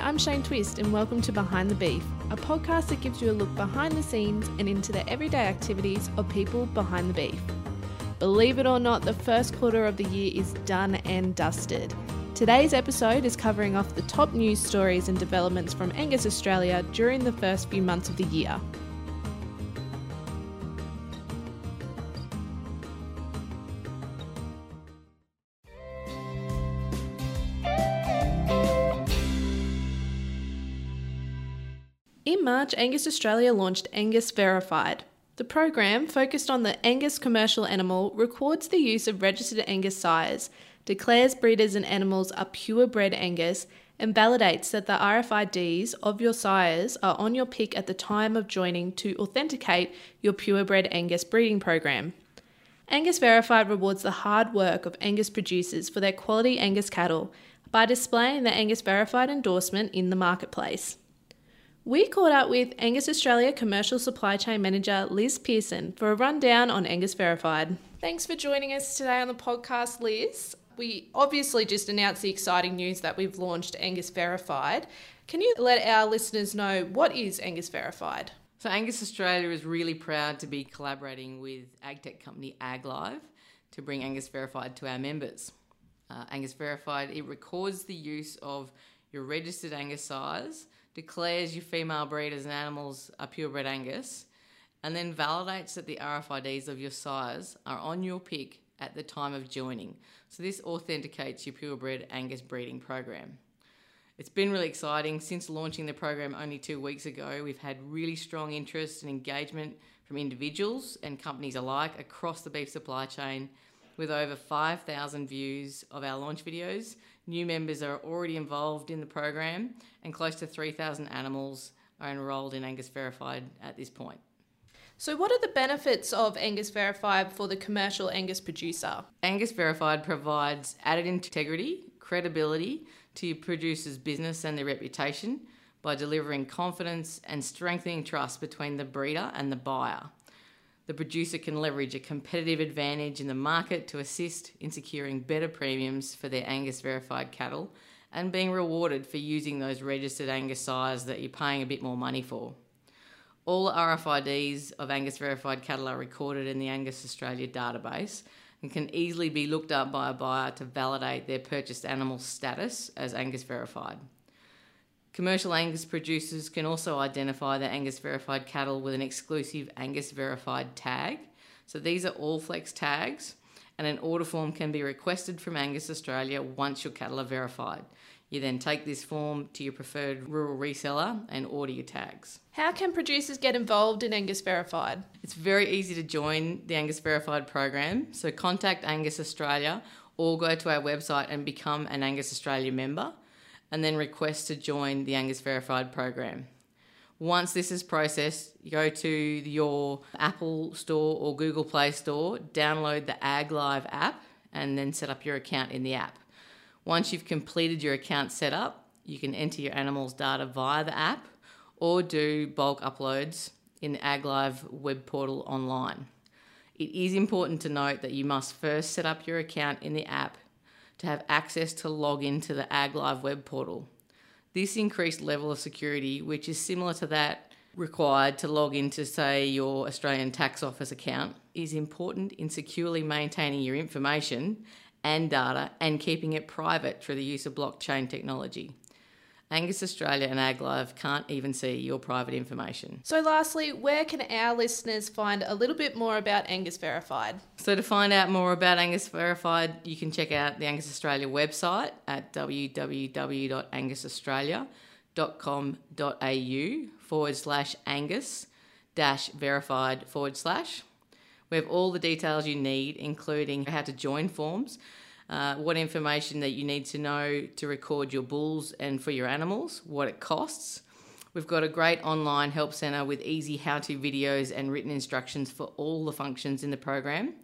I'm Shane Twist, and welcome to Behind the Beef, a podcast that gives you a look behind the scenes and into the everyday activities of people behind the beef. Believe it or not, the first quarter of the year is done and dusted. Today's episode is covering off the top news stories and developments from Angus Australia during the first few months of the year. March, Angus Australia launched Angus Verified. The program, focused on the Angus commercial animal, records the use of registered Angus sires, declares breeders and animals are purebred Angus, and validates that the RFIDs of your sires are on your PIC at the time of joining to authenticate your purebred Angus breeding program. Angus Verified rewards the hard work of Angus producers for their quality Angus cattle by displaying the Angus Verified endorsement in the marketplace. We caught up with Angus Australia Commercial Supply Chain Manager Liz Pearson for a rundown on Angus Verified. Thanks for joining us today on the podcast, Liz. We obviously just announced the exciting news that we've launched Angus Verified. Can you let our listeners know what is Angus Verified? So Angus Australia is really proud to be collaborating with agtech company AgLive to bring Angus Verified to our members. Uh, Angus Verified it records the use of your registered Angus sires declares your female breeders and animals are purebred Angus, and then validates that the RFIDs of your sires are on your PIC at the time of joining. So this authenticates your purebred Angus breeding program. It's been really exciting. Since launching the program only two weeks ago, we've had really strong interest and engagement from individuals and companies alike across the beef supply chain with over 5,000 views of our launch videos New members are already involved in the program, and close to 3,000 animals are enrolled in Angus Verified at this point. So, what are the benefits of Angus Verified for the commercial Angus producer? Angus Verified provides added integrity, credibility to your producer's business and their reputation by delivering confidence and strengthening trust between the breeder and the buyer the producer can leverage a competitive advantage in the market to assist in securing better premiums for their Angus verified cattle and being rewarded for using those registered Angus sires that you're paying a bit more money for. All RFIDs of Angus verified cattle are recorded in the Angus Australia database and can easily be looked up by a buyer to validate their purchased animal status as Angus verified. Commercial Angus producers can also identify their Angus verified cattle with an exclusive Angus verified tag. So these are all flex tags, and an order form can be requested from Angus Australia once your cattle are verified. You then take this form to your preferred rural reseller and order your tags. How can producers get involved in Angus Verified? It's very easy to join the Angus Verified program. So contact Angus Australia or go to our website and become an Angus Australia member and then request to join the Angus Verified program. Once this is processed, go to your Apple Store or Google Play Store, download the AgLive app, and then set up your account in the app. Once you've completed your account setup, you can enter your animals' data via the app or do bulk uploads in the AgLive web portal online. It is important to note that you must first set up your account in the app to have access to log into the AgLive web portal. This increased level of security, which is similar to that required to log into, say, your Australian Tax Office account, is important in securely maintaining your information and data and keeping it private through the use of blockchain technology. Angus Australia and AgLive can't even see your private information. So, lastly, where can our listeners find a little bit more about Angus Verified? So, to find out more about Angus Verified, you can check out the Angus Australia website at www.angusaustralia.com.au forward slash Angus dash verified forward slash. We have all the details you need, including how to join forms uh, what information that you need to know to record your bulls and for your animals, what it costs. We've got a great online help centre with easy how to videos and written instructions for all the functions in the program.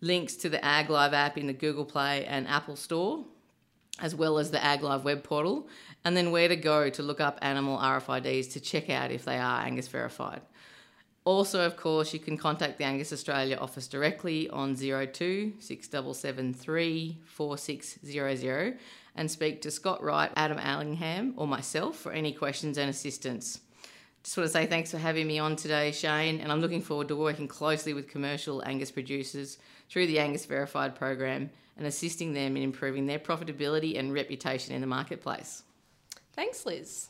Links to the AgLive app in the Google Play and Apple Store, as well as the AgLive web portal, and then where to go to look up animal RFIDs to check out if they are Angus verified. Also, of course, you can contact the Angus Australia office directly on 02 6773 4600 and speak to Scott Wright, Adam Allingham, or myself for any questions and assistance. Just want to say thanks for having me on today, Shane, and I'm looking forward to working closely with commercial Angus producers through the Angus Verified program and assisting them in improving their profitability and reputation in the marketplace. Thanks, Liz.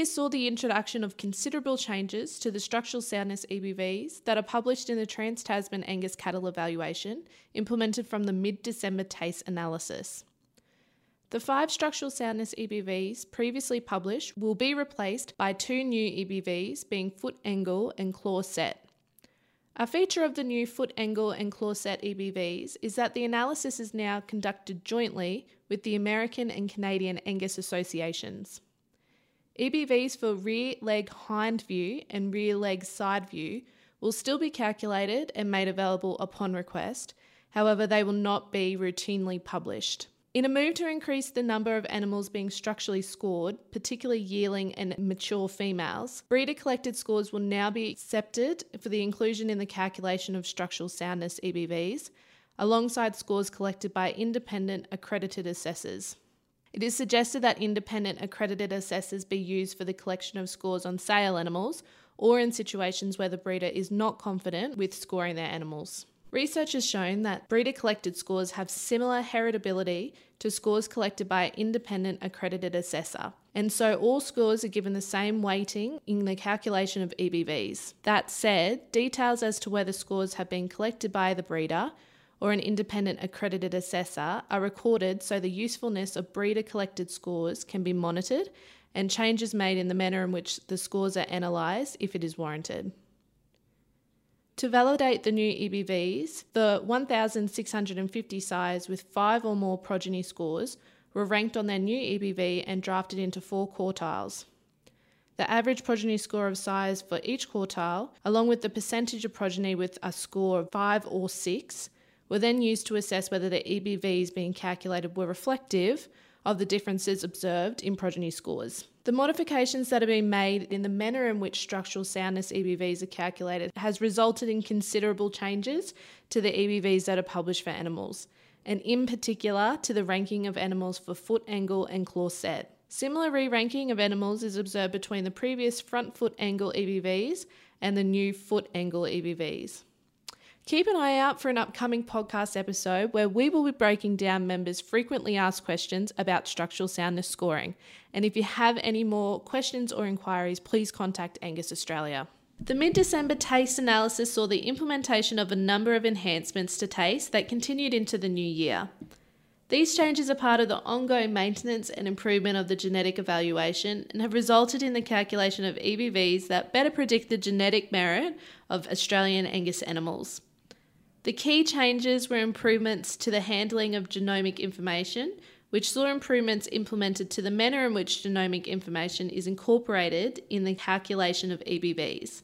Year saw the introduction of considerable changes to the structural soundness EBVs that are published in the Trans Tasman Angus Cattle Evaluation, implemented from the mid December TACE analysis. The five structural soundness EBVs previously published will be replaced by two new EBVs being foot angle and claw set. A feature of the new foot angle and claw set EBVs is that the analysis is now conducted jointly with the American and Canadian Angus associations. EBVs for rear leg hind view and rear leg side view will still be calculated and made available upon request, however, they will not be routinely published. In a move to increase the number of animals being structurally scored, particularly yearling and mature females, breeder collected scores will now be accepted for the inclusion in the calculation of structural soundness EBVs, alongside scores collected by independent accredited assessors. It is suggested that independent accredited assessors be used for the collection of scores on sale animals or in situations where the breeder is not confident with scoring their animals. Research has shown that breeder collected scores have similar heritability to scores collected by an independent accredited assessor, and so all scores are given the same weighting in the calculation of EBVs. That said, details as to whether scores have been collected by the breeder or an independent accredited assessor are recorded so the usefulness of breeder collected scores can be monitored and changes made in the manner in which the scores are analysed if it is warranted. To validate the new EBVs, the 1,650 sires with five or more progeny scores were ranked on their new EBV and drafted into four quartiles. The average progeny score of sires for each quartile, along with the percentage of progeny with a score of 5 or 6, were then used to assess whether the EBVs being calculated were reflective of the differences observed in progeny scores. The modifications that have been made in the manner in which structural soundness EBVs are calculated has resulted in considerable changes to the EBVs that are published for animals, and in particular to the ranking of animals for foot angle and claw set. Similar re ranking of animals is observed between the previous front foot angle EBVs and the new foot angle EBVs. Keep an eye out for an upcoming podcast episode where we will be breaking down members' frequently asked questions about structural soundness scoring. And if you have any more questions or inquiries, please contact Angus Australia. The mid December TACE analysis saw the implementation of a number of enhancements to TACE that continued into the new year. These changes are part of the ongoing maintenance and improvement of the genetic evaluation and have resulted in the calculation of EBVs that better predict the genetic merit of Australian Angus animals. The key changes were improvements to the handling of genomic information, which saw improvements implemented to the manner in which genomic information is incorporated in the calculation of EBVs.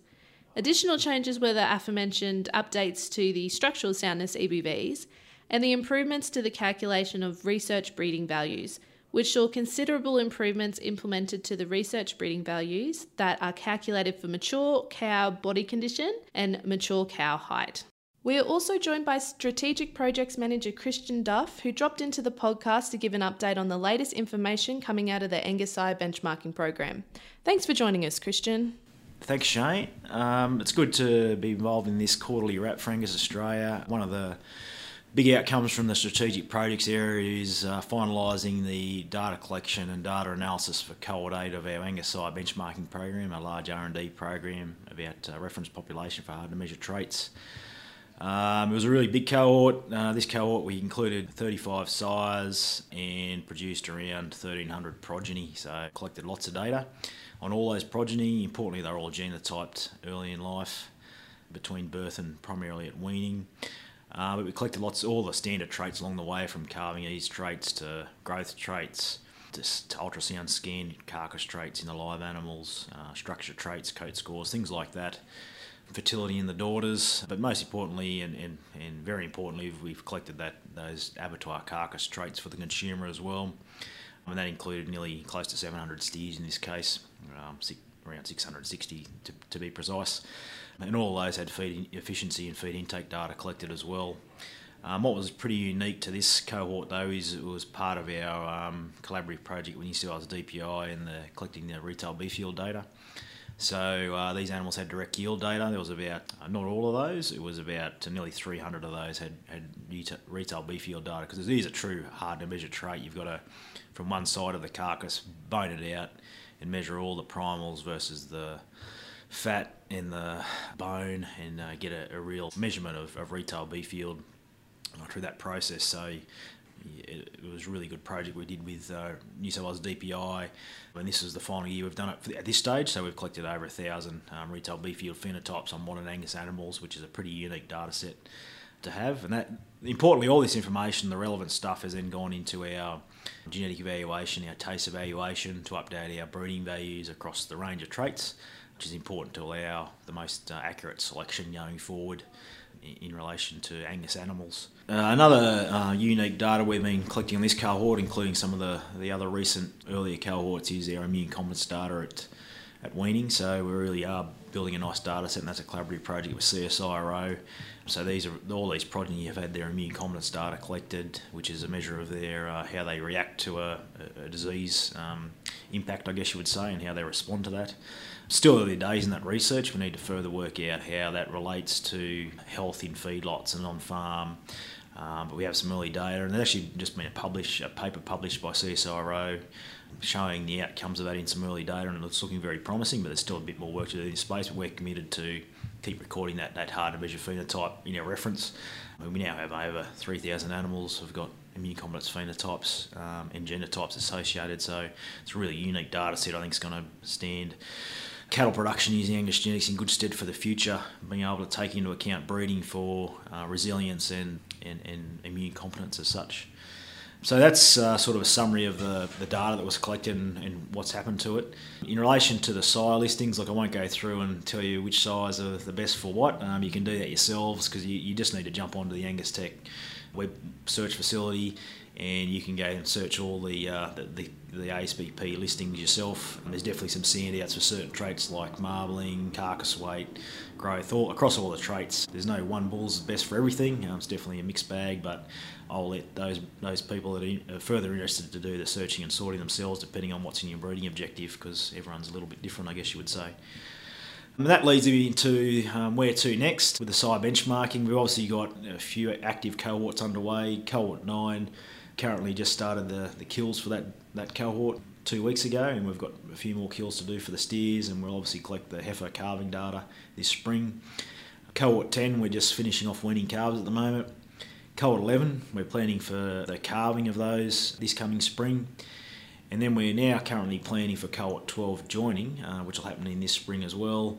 Additional changes were the aforementioned updates to the structural soundness EBVs and the improvements to the calculation of research breeding values, which saw considerable improvements implemented to the research breeding values that are calculated for mature cow body condition and mature cow height. We are also joined by Strategic Projects Manager Christian Duff, who dropped into the podcast to give an update on the latest information coming out of the Angus Sire benchmarking program. Thanks for joining us, Christian. Thanks, Shane. Um, it's good to be involved in this quarterly wrap for Angus Australia. One of the big outcomes from the strategic projects area is uh, finalising the data collection and data analysis for cohort 8 of our Angus Sire benchmarking program, a large R&D program about uh, reference population for hard to measure traits. Um, it was a really big cohort. Uh, this cohort we included 35 sires and produced around 1,300 progeny, so collected lots of data on all those progeny. Importantly, they're all genotyped early in life, between birth and primarily at weaning. Uh, but we collected lots, all the standard traits along the way, from calving ease traits to growth traits, to, ultrasound scan carcass traits in the live animals, uh, structure traits, coat scores, things like that fertility in the daughters, but most importantly, and, and, and very importantly, we've collected that those abattoir carcass traits for the consumer as well. And that included nearly close to 700 steers in this case, um, six, around 660 to, to be precise. and all those had feed efficiency and feed intake data collected as well. Um, what was pretty unique to this cohort though is it was part of our um, collaborative project with New South Wales DPI and the collecting the retail beef yield data. So uh, these animals had direct yield data. There was about uh, not all of those. It was about uh, nearly 300 of those had had retail beef yield data because these are true hard to measure trait. You've got to from one side of the carcass bone it out and measure all the primals versus the fat in the bone and uh, get a, a, real measurement of, of retail beef yield through that process. So it, was a really good project we did with uh, New South Wales DPI. And this is the final year we've done it at this stage. So we've collected over a thousand um, retail beef yield phenotypes on modern Angus animals, which is a pretty unique data set to have. And that importantly, all this information, the relevant stuff, has then gone into our genetic evaluation, our TACE evaluation to update our breeding values across the range of traits, which is important to allow the most uh, accurate selection going forward in relation to Angus animals. Uh, another uh, unique data we've been collecting on this cohort, including some of the, the other recent earlier cohorts, is our immune competence data at, at weaning. So we really are building a nice data set, and that's a collaborative project with CSIRO. So these are all these progeny have had their immune competence data collected, which is a measure of their uh, how they react to a, a disease um, impact, I guess you would say, and how they respond to that. Still early days in that research. We need to further work out how that relates to health in feedlots and on farm. Um, but we have some early data, and there's actually just been a publish a paper published by CSIRO showing the outcomes of that in some early data, and it's looking very promising. But there's still a bit more work to do in this space. But we're committed to keep recording that, that hard to measure phenotype in our reference. I mean, we now have over 3,000 animals who've got immune competence phenotypes um, and genotypes associated. So it's a really unique data set. I think it's going to stand cattle production using Angus genetics in good stead for the future, being able to take into account breeding for uh, resilience and, and, and immune competence as such. So that's uh, sort of a summary of the, the data that was collected and, and, what's happened to it. In relation to the sire listings, like I won't go through and tell you which sires are the best for what. Um, you can do that yourselves because you, you just need to jump onto the Angus Tech web search facility and you can go and search all the, uh, the, the, the, ASBP listings yourself. And there's definitely some standouts for certain traits like marbling, carcass weight, growth, all across all the traits. There's no one bull's best for everything. Um, it's definitely a mixed bag, but I'll let those those people that are further interested to do the searching and sorting themselves, depending on what's in your breeding objective, because everyone's a little bit different, I guess you would say. And that leads me into um, where to next with the sire benchmarking. We've obviously got a few active cohorts underway. Cohort 9 currently just started the, the kills for that, that cohort two weeks ago, and we've got a few more kills to do for the steers, and we'll obviously collect the heifer calving data this spring. Cohort 10, we're just finishing off weaning calves at the moment. Cohort 11, we're planning for the calving of those this coming spring. And then we're now currently planning for cohort 12 joining, uh, which will happen in this spring as well.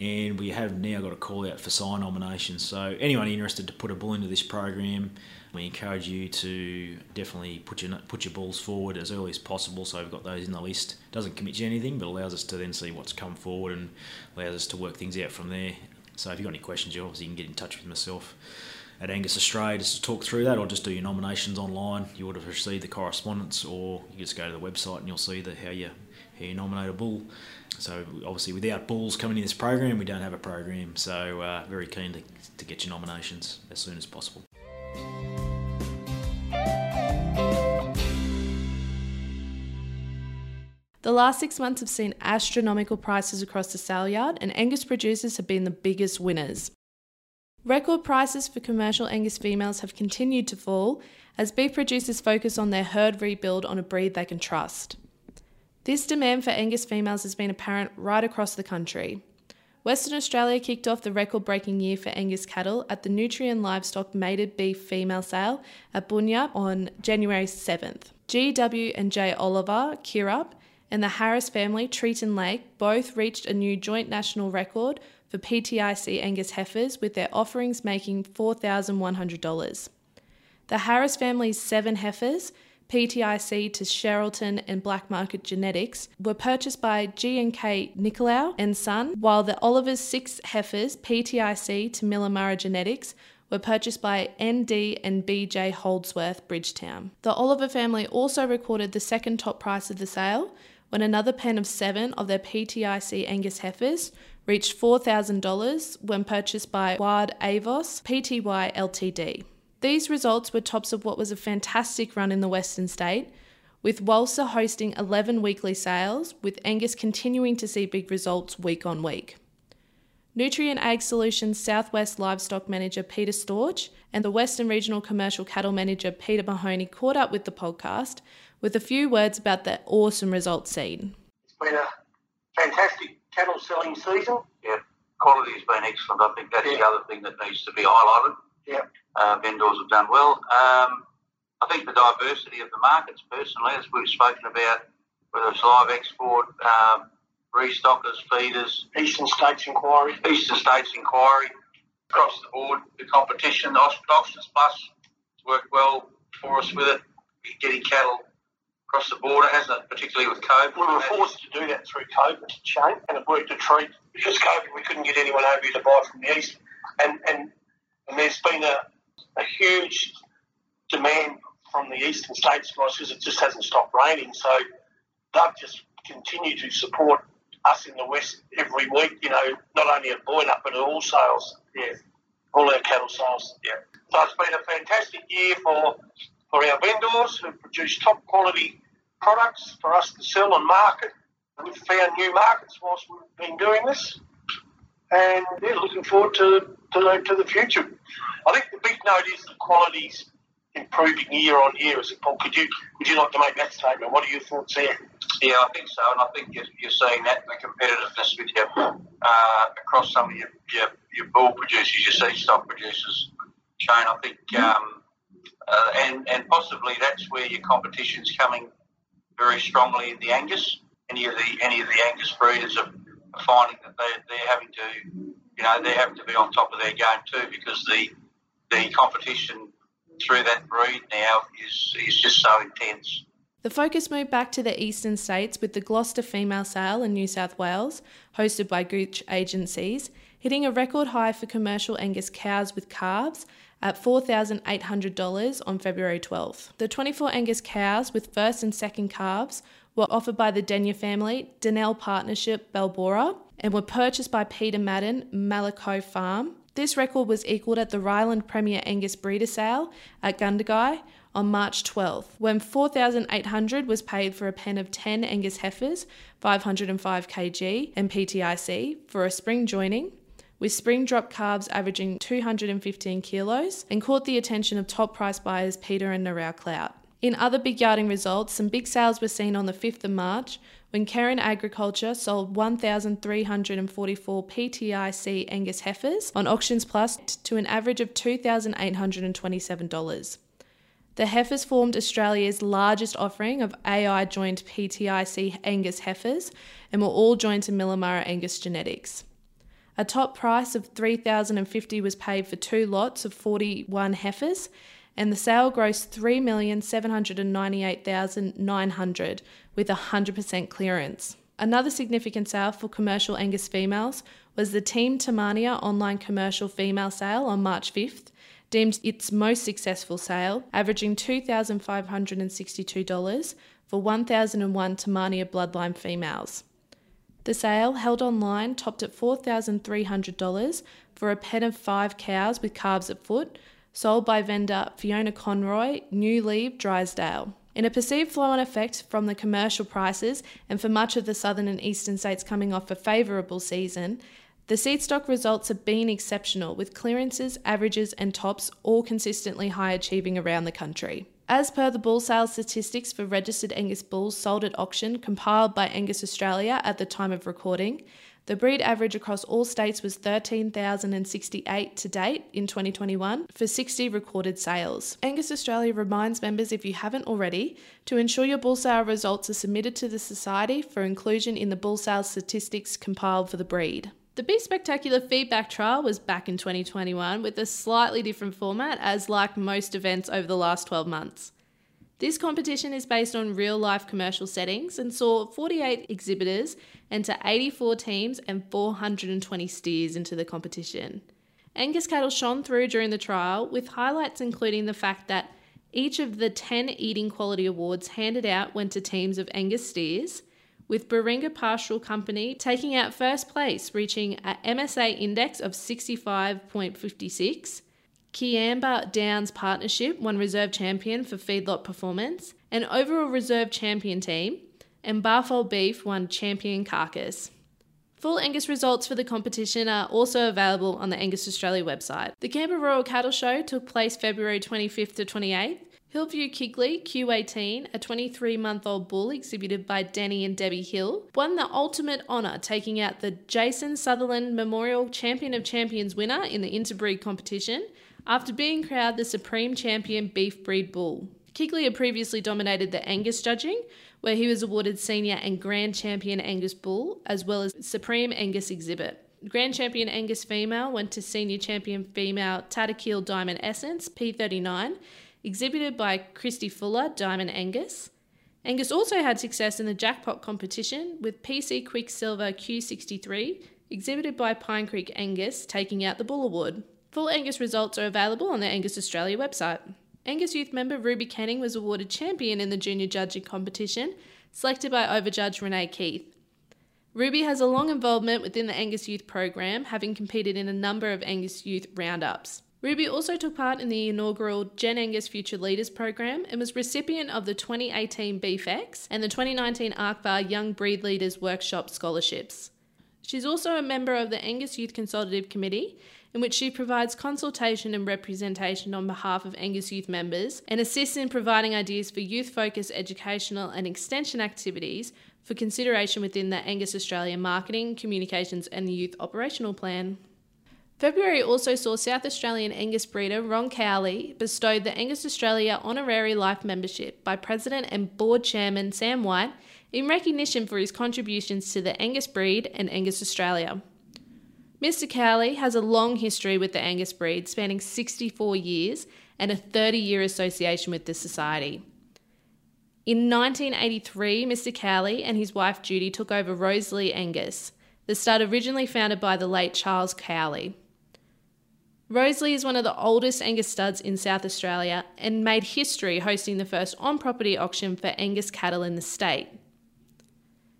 And we have now got a call out for sire nominations. So anyone interested to put a bull into this program, we encourage you to definitely put your put your bulls forward as early as possible. So we've got those in the list. Doesn't commit you anything, but allows us to then see what's come forward and allows us to work things out from there. So if you've got any questions, you obviously can get in touch with myself at Angus Australia just to talk through that, or just do your nominations online. You would have received the correspondence, or you just go to the website and you'll see the, how you how you nominate a bull. So obviously, without bulls coming in this program, we don't have a program. So uh, very keen to, to get your nominations as soon as possible. The last six months have seen astronomical prices across the sale yard, and Angus producers have been the biggest winners. Record prices for commercial Angus females have continued to fall as beef producers focus on their herd rebuild on a breed they can trust. This demand for Angus females has been apparent right across the country. Western Australia kicked off the record breaking year for Angus cattle at the Nutrien Livestock Mated Beef Female Sale at Bunya on January 7th. GW and J. Oliver, Kirup, and the Harris family, Triton Lake, both reached a new joint national record for PTIC Angus heifers, with their offerings making $4,100. The Harris family's seven heifers, PTIC to Sherrilton and Black Market Genetics, were purchased by G&K Nicolau and Son, while the Oliver's six heifers, PTIC to Millah Murrah Genetics, were purchased by ND and BJ Holdsworth, Bridgetown. The Oliver family also recorded the second top price of the sale when another pen of seven of their PTIC Angus heifers reached $4,000 when purchased by Ward Avos Pty Ltd. These results were tops of what was a fantastic run in the Western State, with Walser hosting 11 weekly sales, with Angus continuing to see big results week on week. Nutrien Ag Solutions Southwest Livestock Manager Peter Storch and the Western Regional Commercial Cattle Manager Peter Mahoney caught up with the podcast with a few words about the awesome results seen. It's been a fantastic cattle selling season. Yeah, quality has been excellent. I think that's yeah. the other thing that needs to be highlighted. Yeah, uh, vendors have done well. Um, I think the diversity of the markets, personally, as we've spoken about, whether it's live export, um, restockers, feeders, Eastern States Inquiry, Eastern States Inquiry, across the board, the competition, Auctions Plus worked well for us with it, getting cattle across the border, hasn't it? Particularly with COVID. We were forced to do that through COVID, Shane, and it worked a treat. Because COVID, we couldn't get anyone over here to buy from the east, and and, and there's been a, a huge demand from the eastern states because it just hasn't stopped raining. So they've just continued to support us in the west every week. You know, not only at Boyanup, but at all sales. Yeah, all our cattle sales. Yeah. So it's been a fantastic year for for our vendors who produce top quality products for us to sell and market. We've found new markets whilst we've been doing this, and yeah, looking forward to to to the future. I think the big note is the quality's improving year on year. Is it, Paul? Could you would you like to make that statement? What are your thoughts there? Yeah, I think so, and I think you're, you're seeing that the competitiveness with your uh, across some of your, your, your bull producers, your seed stock producers. Shane, I think, um, uh, and and possibly that's where your competition's coming very strongly in the Angus. Any of the any of the Angus breeders are, are finding that they they're having to, you know, they have to be on top of their game too because the the competition through that breed now is is just so intense. The focus moved back to the eastern states with the Gloucester female sale in New South Wales, hosted by Gooch Agencies, hitting a record high for commercial Angus cows with calves at $4,800 on February 12th. The 24 Angus cows with first and second calves were offered by the Denyer family, Denell Partnership, Balbora, and were purchased by Peter Madden, Malaco Farm. This record was equalled at the Ryland Premier Angus Breeder Sale at Gundagai on March 12th, when 4,800 was paid for a pen of 10 Angus heifers, 505 kg, and PTIC for a spring joining, with spring drop calves averaging 215 kilos, and caught the attention of top price buyers Peter and Narrow Clout. In other big yarding results, some big sales were seen on the 5th of March when Karen Agriculture sold 1,344 PTIC Angus heifers on Auctions Plus to an average of $2,827. The heifers formed Australia's largest offering of AI joined PTIC Angus heifers and were all joined to Millah Murrah Angus genetics. A top price of 3,050 was paid for two lots of 41 heifers and the sale grossed 3,798,900 with 100% clearance. Another significant sale for commercial Angus females was the Team Temania online commercial female sale on March 5th, deemed its most successful sale, averaging $2,562 for 1,001 Temania bloodline females. The sale, held online, topped at $4,300 for a pen of five cows with calves at foot, sold by vendor Fiona Conroy, New Leave, Drysdale. In a perceived flow on effect from the commercial prices, and for much of the southern and eastern states coming off a favourable season, the seed stock results have been exceptional, with clearances, averages, and tops all consistently high achieving around the country. As per the bull sales statistics for registered Angus bulls sold at auction compiled by Angus Australia at the time of recording, the breed average across all states was 13,068 to date in 2021 for 60 recorded sales. Angus Australia reminds members, if you haven't already, to ensure your bull sale results are submitted to the Society for inclusion in the bull sale statistics compiled for the breed. The Beef Spectacular feedback trial was back in 2021 with a slightly different format, as like most events over the last 12 months. This competition is based on real life commercial settings and saw 48 exhibitors enter 84 teams and 420 steers into the competition. Angus cattle shone through during the trial, with highlights including the fact that each of the 10 eating quality awards handed out went to teams of Angus steers, with Baringa Pastoral Company taking out first place, reaching a MSA index of 65.56. Kiamba Downs Partnership won reserve champion for feedlot performance, and overall reserve champion team, and Barfold Beef won champion carcass. Full Angus results for the competition are also available on the Angus Australia website. The Canberra Royal Cattle Show took place February 25th to 28th. Hillview Kigley Q18, a 23 month old bull exhibited by Danny and Debbie Hill, won the ultimate honour, taking out the Jason Sutherland Memorial Champion of Champions winner in the interbreed competition after being crowned the Supreme Champion Beef Breed Bull. Kigley had previously dominated the Angus judging, where he was awarded Senior and Grand Champion Angus Bull, as well as Supreme Angus Exhibit. Grand Champion Angus Female went to Senior Champion Female Tatterkill Diamond Essence P39, exhibited by Christy Fuller Diamond Angus. Angus also had success in the jackpot competition with PC Quicksilver Q63, exhibited by Pine Creek Angus, taking out the Bull Award. Full Angus results are available on the Angus Australia website. Angus Youth member Ruby Canning was awarded champion in the junior judging competition, selected by Overjudge Renee Keith. Ruby has a long involvement within the Angus Youth program, having competed in a number of Angus Youth roundups. Ruby also took part in the inaugural Gen Angus Future Leaders program and was recipient of the 2018 BFX and the 2019 ARCBA Young Breed Leaders Workshop scholarships. She's also a member of the Angus Youth Consultative Committee, in which she provides consultation and representation on behalf of Angus Youth members and assists in providing ideas for youth focused educational and extension activities for consideration within the Angus Australia Marketing, Communications and Youth Operational Plan. February also saw South Australian Angus breeder Ron Cowley bestowed the Angus Australia Honorary Life Membership by President and Board Chairman Sam White in recognition for his contributions to the Angus breed and Angus Australia. Mr. Cowley has a long history with the Angus breed, spanning 64 years and a 30 year association with the society. In 1983, Mr. Cowley and his wife Judy took over Rosalie Angus, the stud originally founded by the late Charles Cowley. Rosalie is one of the oldest Angus studs in South Australia and made history hosting the first on property auction for Angus cattle in the state.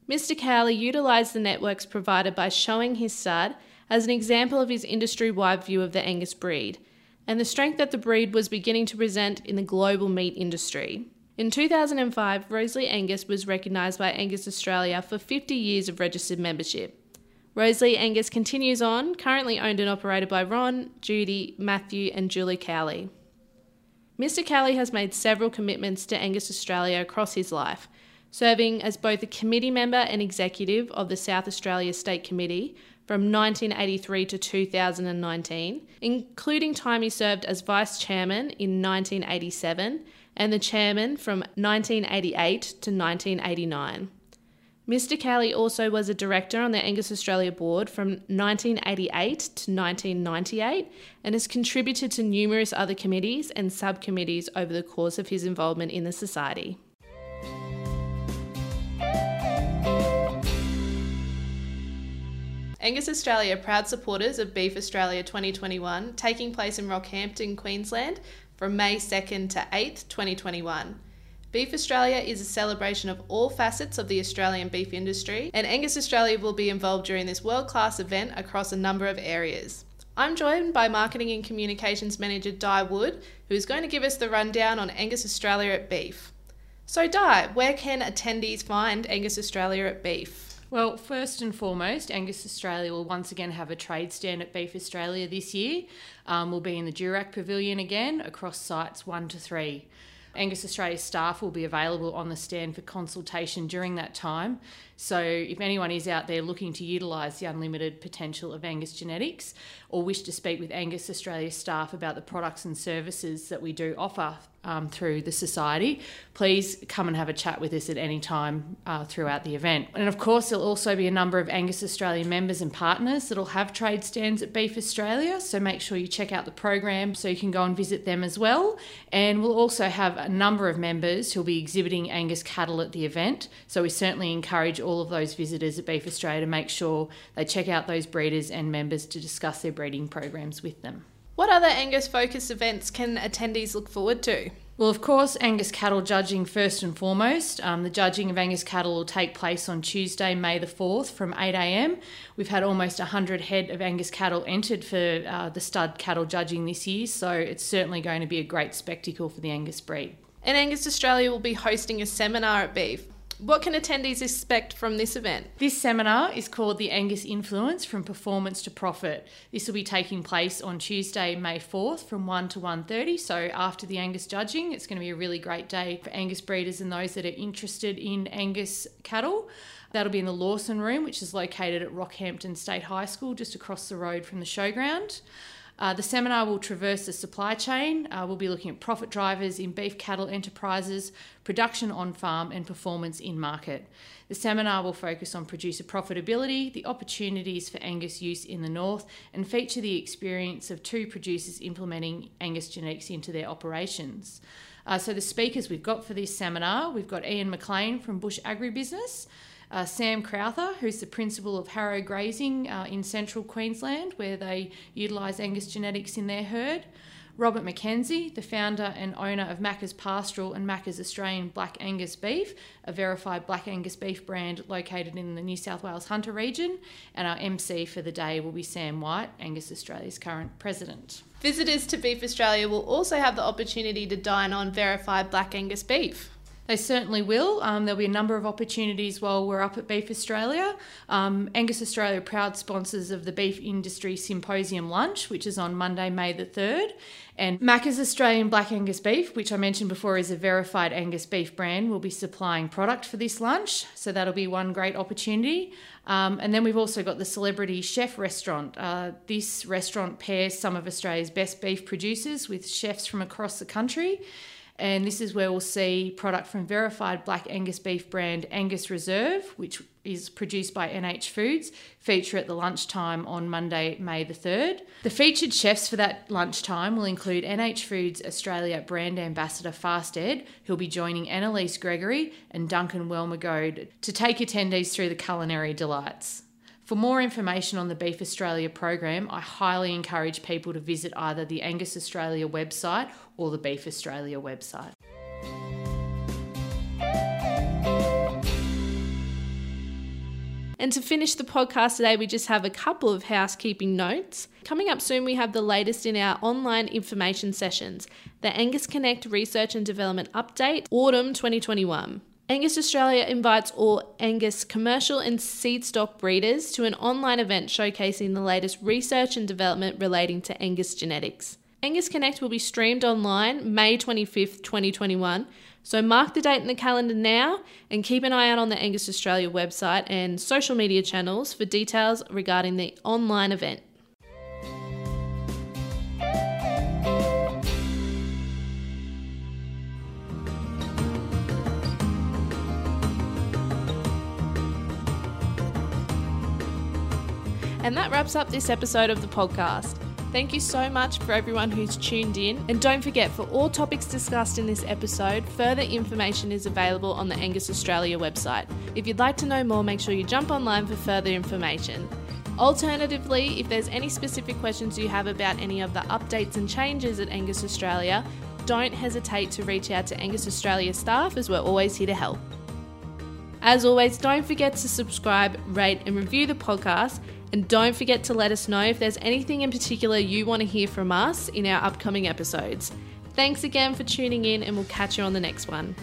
Mr. Cowley utilised the networks provided by showing his stud as an example of his industry wide view of the Angus breed and the strength that the breed was beginning to present in the global meat industry. In 2005, Rosalie Angus was recognised by Angus Australia for 50 years of registered membership. Rosalie Angus continues on, currently owned and operated by Ron, Judy, Matthew, and Julie Cowley. Mr. Cowley has made several commitments to Angus Australia across his life, serving as both a committee member and executive of the South Australia State Committee from 1983 to 2019, including time he served as vice chairman in 1987 and the chairman from 1988 to 1989. Mr. Cowley also was a director on the Angus Australia board from 1988 to 1998 and has contributed to numerous other committees and subcommittees over the course of his involvement in the society. Angus Australia are proud supporters of Beef Australia 2021, taking place in Rockhampton, Queensland from May 2nd to 8th, 2021. Beef Australia is a celebration of all facets of the Australian beef industry, and Angus Australia will be involved during this world class event across a number of areas. I'm joined by Marketing and Communications Manager Di Wood, who is going to give us the rundown on Angus Australia at Beef. So, Di, where can attendees find Angus Australia at Beef? Well, first and foremost, Angus Australia will once again have a trade stand at Beef Australia this year. Um, we'll be in the Durack Pavilion again across sites one to three. Angus Australia staff will be available on the stand for consultation during that time. So, if anyone is out there looking to utilise the unlimited potential of Angus Genetics or wish to speak with Angus Australia staff about the products and services that we do offer um, through the society, please come and have a chat with us at any time uh, throughout the event. And of course, there'll also be a number of Angus Australia members and partners that'll have trade stands at Beef Australia. So make sure you check out the program so you can go and visit them as well. And we'll also have a number of members who'll be exhibiting Angus cattle at the event. So we certainly encourage all of those visitors at Beef Australia to make sure they check out those breeders and members to discuss their breeding programs with them. What other Angus focused events can attendees look forward to? Well, of course, Angus cattle judging first and foremost. Um, the judging of Angus cattle will take place on Tuesday, May the 4th from 8am. We've had almost 100 head of Angus cattle entered for uh, the stud cattle judging this year, so it's certainly going to be a great spectacle for the Angus breed. And Angus Australia will be hosting a seminar at Beef. What can attendees expect from this event? This seminar is called the Angus Influence from Performance to Profit. This will be taking place on Tuesday, May 4th from 1 to 1:30. So after the Angus judging, it's going to be a really great day for Angus breeders and those that are interested in Angus cattle. That'll be in the Lawson Room, which is located at Rockhampton State High School, just across the road from the showground. Uh, the seminar will traverse the supply chain. Uh, we'll be looking at profit drivers in beef cattle enterprises, production on farm, and performance in market. The seminar will focus on producer profitability, the opportunities for Angus use in the north, and feature the experience of two producers implementing Angus genetics into their operations. Uh, so, the speakers we've got for this seminar we've got Ian McLean from Bush Agribusiness uh, Sam Crowther, who's the principal of Harrow Grazing uh, in central Queensland, where they utilise Angus genetics in their herd. Robert McKenzie, the founder and owner of Macca's Pastoral and Macca's Australian Black Angus Beef, a verified Black Angus beef brand located in the New South Wales Hunter region. And our MC for the day will be Sam White, Angus Australia's current president. Visitors to Beef Australia will also have the opportunity to dine on verified Black Angus beef. They certainly will. Um, there'll be a number of opportunities while we're up at Beef Australia. Um, Angus Australia proud sponsors of the Beef Industry Symposium Lunch, which is on Monday, May the 3rd. And Macca's Australian Black Angus Beef, which I mentioned before is a verified Angus beef brand, will be supplying product for this lunch. So that'll be one great opportunity. Um, and then we've also got the Celebrity Chef Restaurant. Uh, this restaurant pairs some of Australia's best beef producers with chefs from across the country and this is where we'll see product from verified black Angus beef brand Angus Reserve, which is produced by NH Foods, feature at the lunchtime on Monday, May the 3rd. The featured chefs for that lunchtime will include NH Foods Australia brand ambassador Fast Ed, who'll be joining Analiese Gregory and Duncan Welgemoed to take attendees through the culinary delights. For more information on the Beef Australia program, I highly encourage people to visit either the Angus Australia website or the Beef Australia website. And to finish the podcast today, we just have a couple of housekeeping notes. Coming up soon, we have the latest in our online information sessions the Angus Connect Research and Development Update, Autumn 2021. Angus Australia invites all Angus commercial and seed stock breeders to an online event showcasing the latest research and development relating to Angus genetics. Angus Connect will be streamed online May 25th, 2021. So mark the date in the calendar now and keep an eye out on the Angus Australia website and social media channels for details regarding the online event. And that wraps up this episode of the podcast. Thank you so much for everyone who's tuned in. And don't forget, for all topics discussed in this episode, further information is available on the Angus Australia website. If you'd like to know more, make sure you jump online for further information. Alternatively, if there's any specific questions you have about any of the updates and changes at Angus Australia, don't hesitate to reach out to Angus Australia staff as we're always here to help. As always, don't forget to subscribe, rate, and review the podcast. And don't forget to let us know if there's anything in particular you want to hear from us in our upcoming episodes. Thanks again for tuning in, and we'll catch you on the next one.